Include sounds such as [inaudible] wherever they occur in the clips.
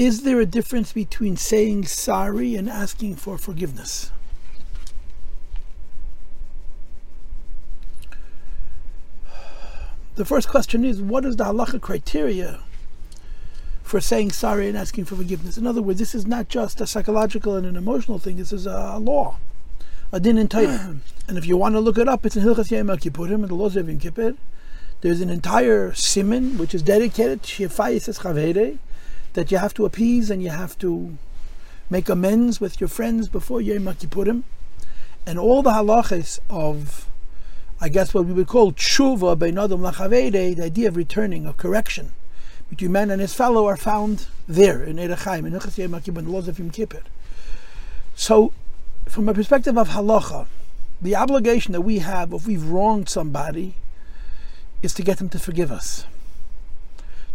Is there a difference between saying sorry and asking for forgiveness? The first question is what is the halacha criteria for saying sorry and asking for forgiveness? In other words, this is not just a psychological and an emotional thing, this is a law, a din in Torah. [clears throat] and if you want to look it up, it's in Hilchas Yom Kippurim and the laws of Yom Kippur. There's an entire simon which is dedicated to Chavere that you have to appease and you have to make amends with your friends before Yom Kippurim. And all the halachas of I guess what we would call tshuva beinadam lachavede, the idea of returning, of correction between man and his fellow, are found there in Orach Chaim, in Hilchas Yom in the laws of Yom Kippur. So, from a perspective of halacha, the obligation that we have if we've wronged somebody is to get them to forgive us,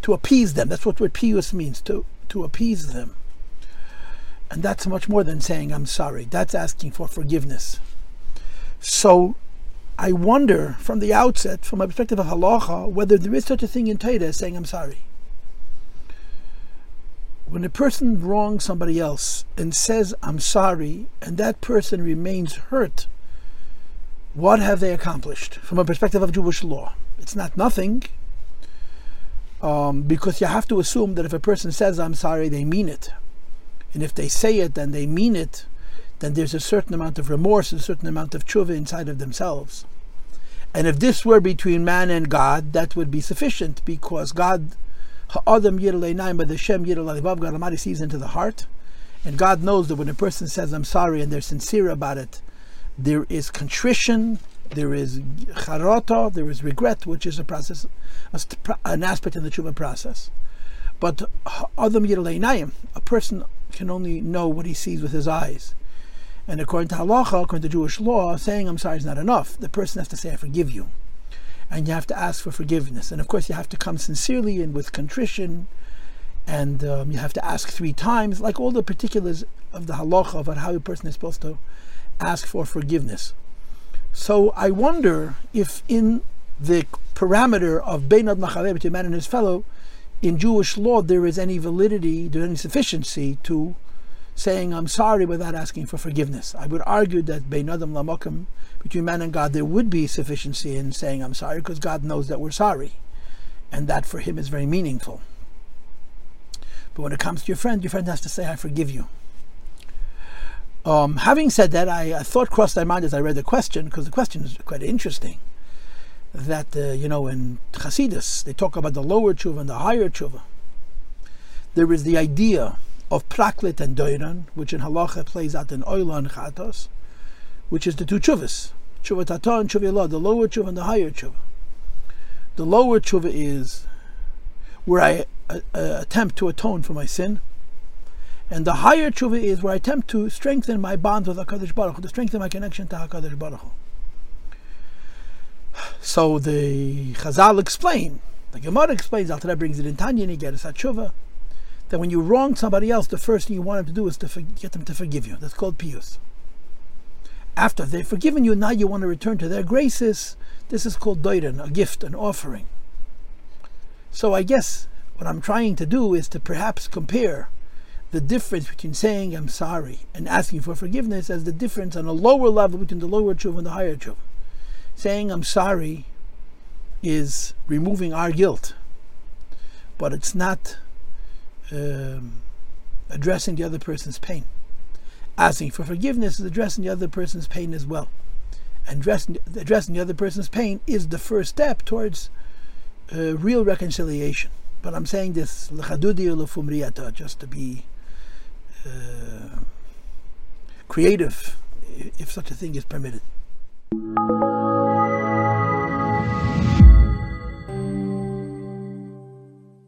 to appease them. That's what, pius means, to, to appease them. And that's much more than saying, I'm sorry. That's asking for forgiveness. So, I wonder from the outset, from a perspective of halacha, whether there is such a thing in Torah as saying I'm sorry. When a person wrongs somebody else and says I'm sorry, and that person remains hurt, what have they accomplished from a perspective of Jewish law? It's not nothing, um, because you have to assume that if a person says I'm sorry, they mean it, and if they say it, and they mean it then there's a certain amount of remorse, a certain amount of tshuva inside of themselves. And if this were between man and God, that would be sufficient because God, Ha'adam Yiraleinayim, but the Shem Yiraleinayim, God Almighty sees into the heart. And God knows that when a person says, I'm sorry, and they're sincere about it, there is contrition, there is charata, there is regret, which is a process, an aspect in the tshuva process. But Adam Yiraleinayim, a person can only know what he sees with his eyes. And according to halacha, according to Jewish law, saying I'm sorry is not enough. The person has to say I forgive you, and you have to ask for forgiveness. And of course, you have to come sincerely and with contrition, and um, you have to ask three times, like all the particulars of the halacha about how a person is supposed to ask for forgiveness. So I wonder if in the parameter of Beinad Machaveh between man and his fellow, in Jewish law there is any validity, there is any sufficiency to saying I'm sorry without asking for forgiveness. I would argue that between man and God, there would be sufficiency in saying I'm sorry because God knows that we're sorry. And that for him is very meaningful. But when it comes to your friend, your friend has to say, I forgive you. Um, having said that, I, a thought crossed my mind as I read the question, because the question is quite interesting. That, uh, you know, in Chasidus, they talk about the lower tshuva and the higher tshuva. There is the idea of Praklit and Doiran, which in Halacha plays out in Oila and Chatos, which is the two chuvas, Tshuva Tata and Tshuva the lower tshuva and the higher tshuva. The lower tshuva is where I uh, uh, attempt to atone for my sin, and the higher tshuva is where I attempt to strengthen my bonds with HaKadosh Baruch Hu, to strengthen my connection to HaKadosh Baruch Hu. So the Chazal explain, the Gemara explains, Al brings it in Tanya, and gets a tshuva that when you wrong somebody else, the first thing you want them to do is to for, get them to forgive you. That's called pius. After they've forgiven you, now you want to return to their graces. This is called doiren, a gift, an offering. So I guess what I'm trying to do is to perhaps compare the difference between saying I'm sorry and asking for forgiveness as the difference on a lower level between the lower tshuva and the higher tshuva. Saying I'm sorry is removing our guilt, but it's not um, addressing the other person's pain. Asking for forgiveness is addressing the other person's pain as well. And addressing, addressing the other person's pain is the first step towards uh, real reconciliation. But I'm saying this just to be uh, creative, if such a thing is permitted.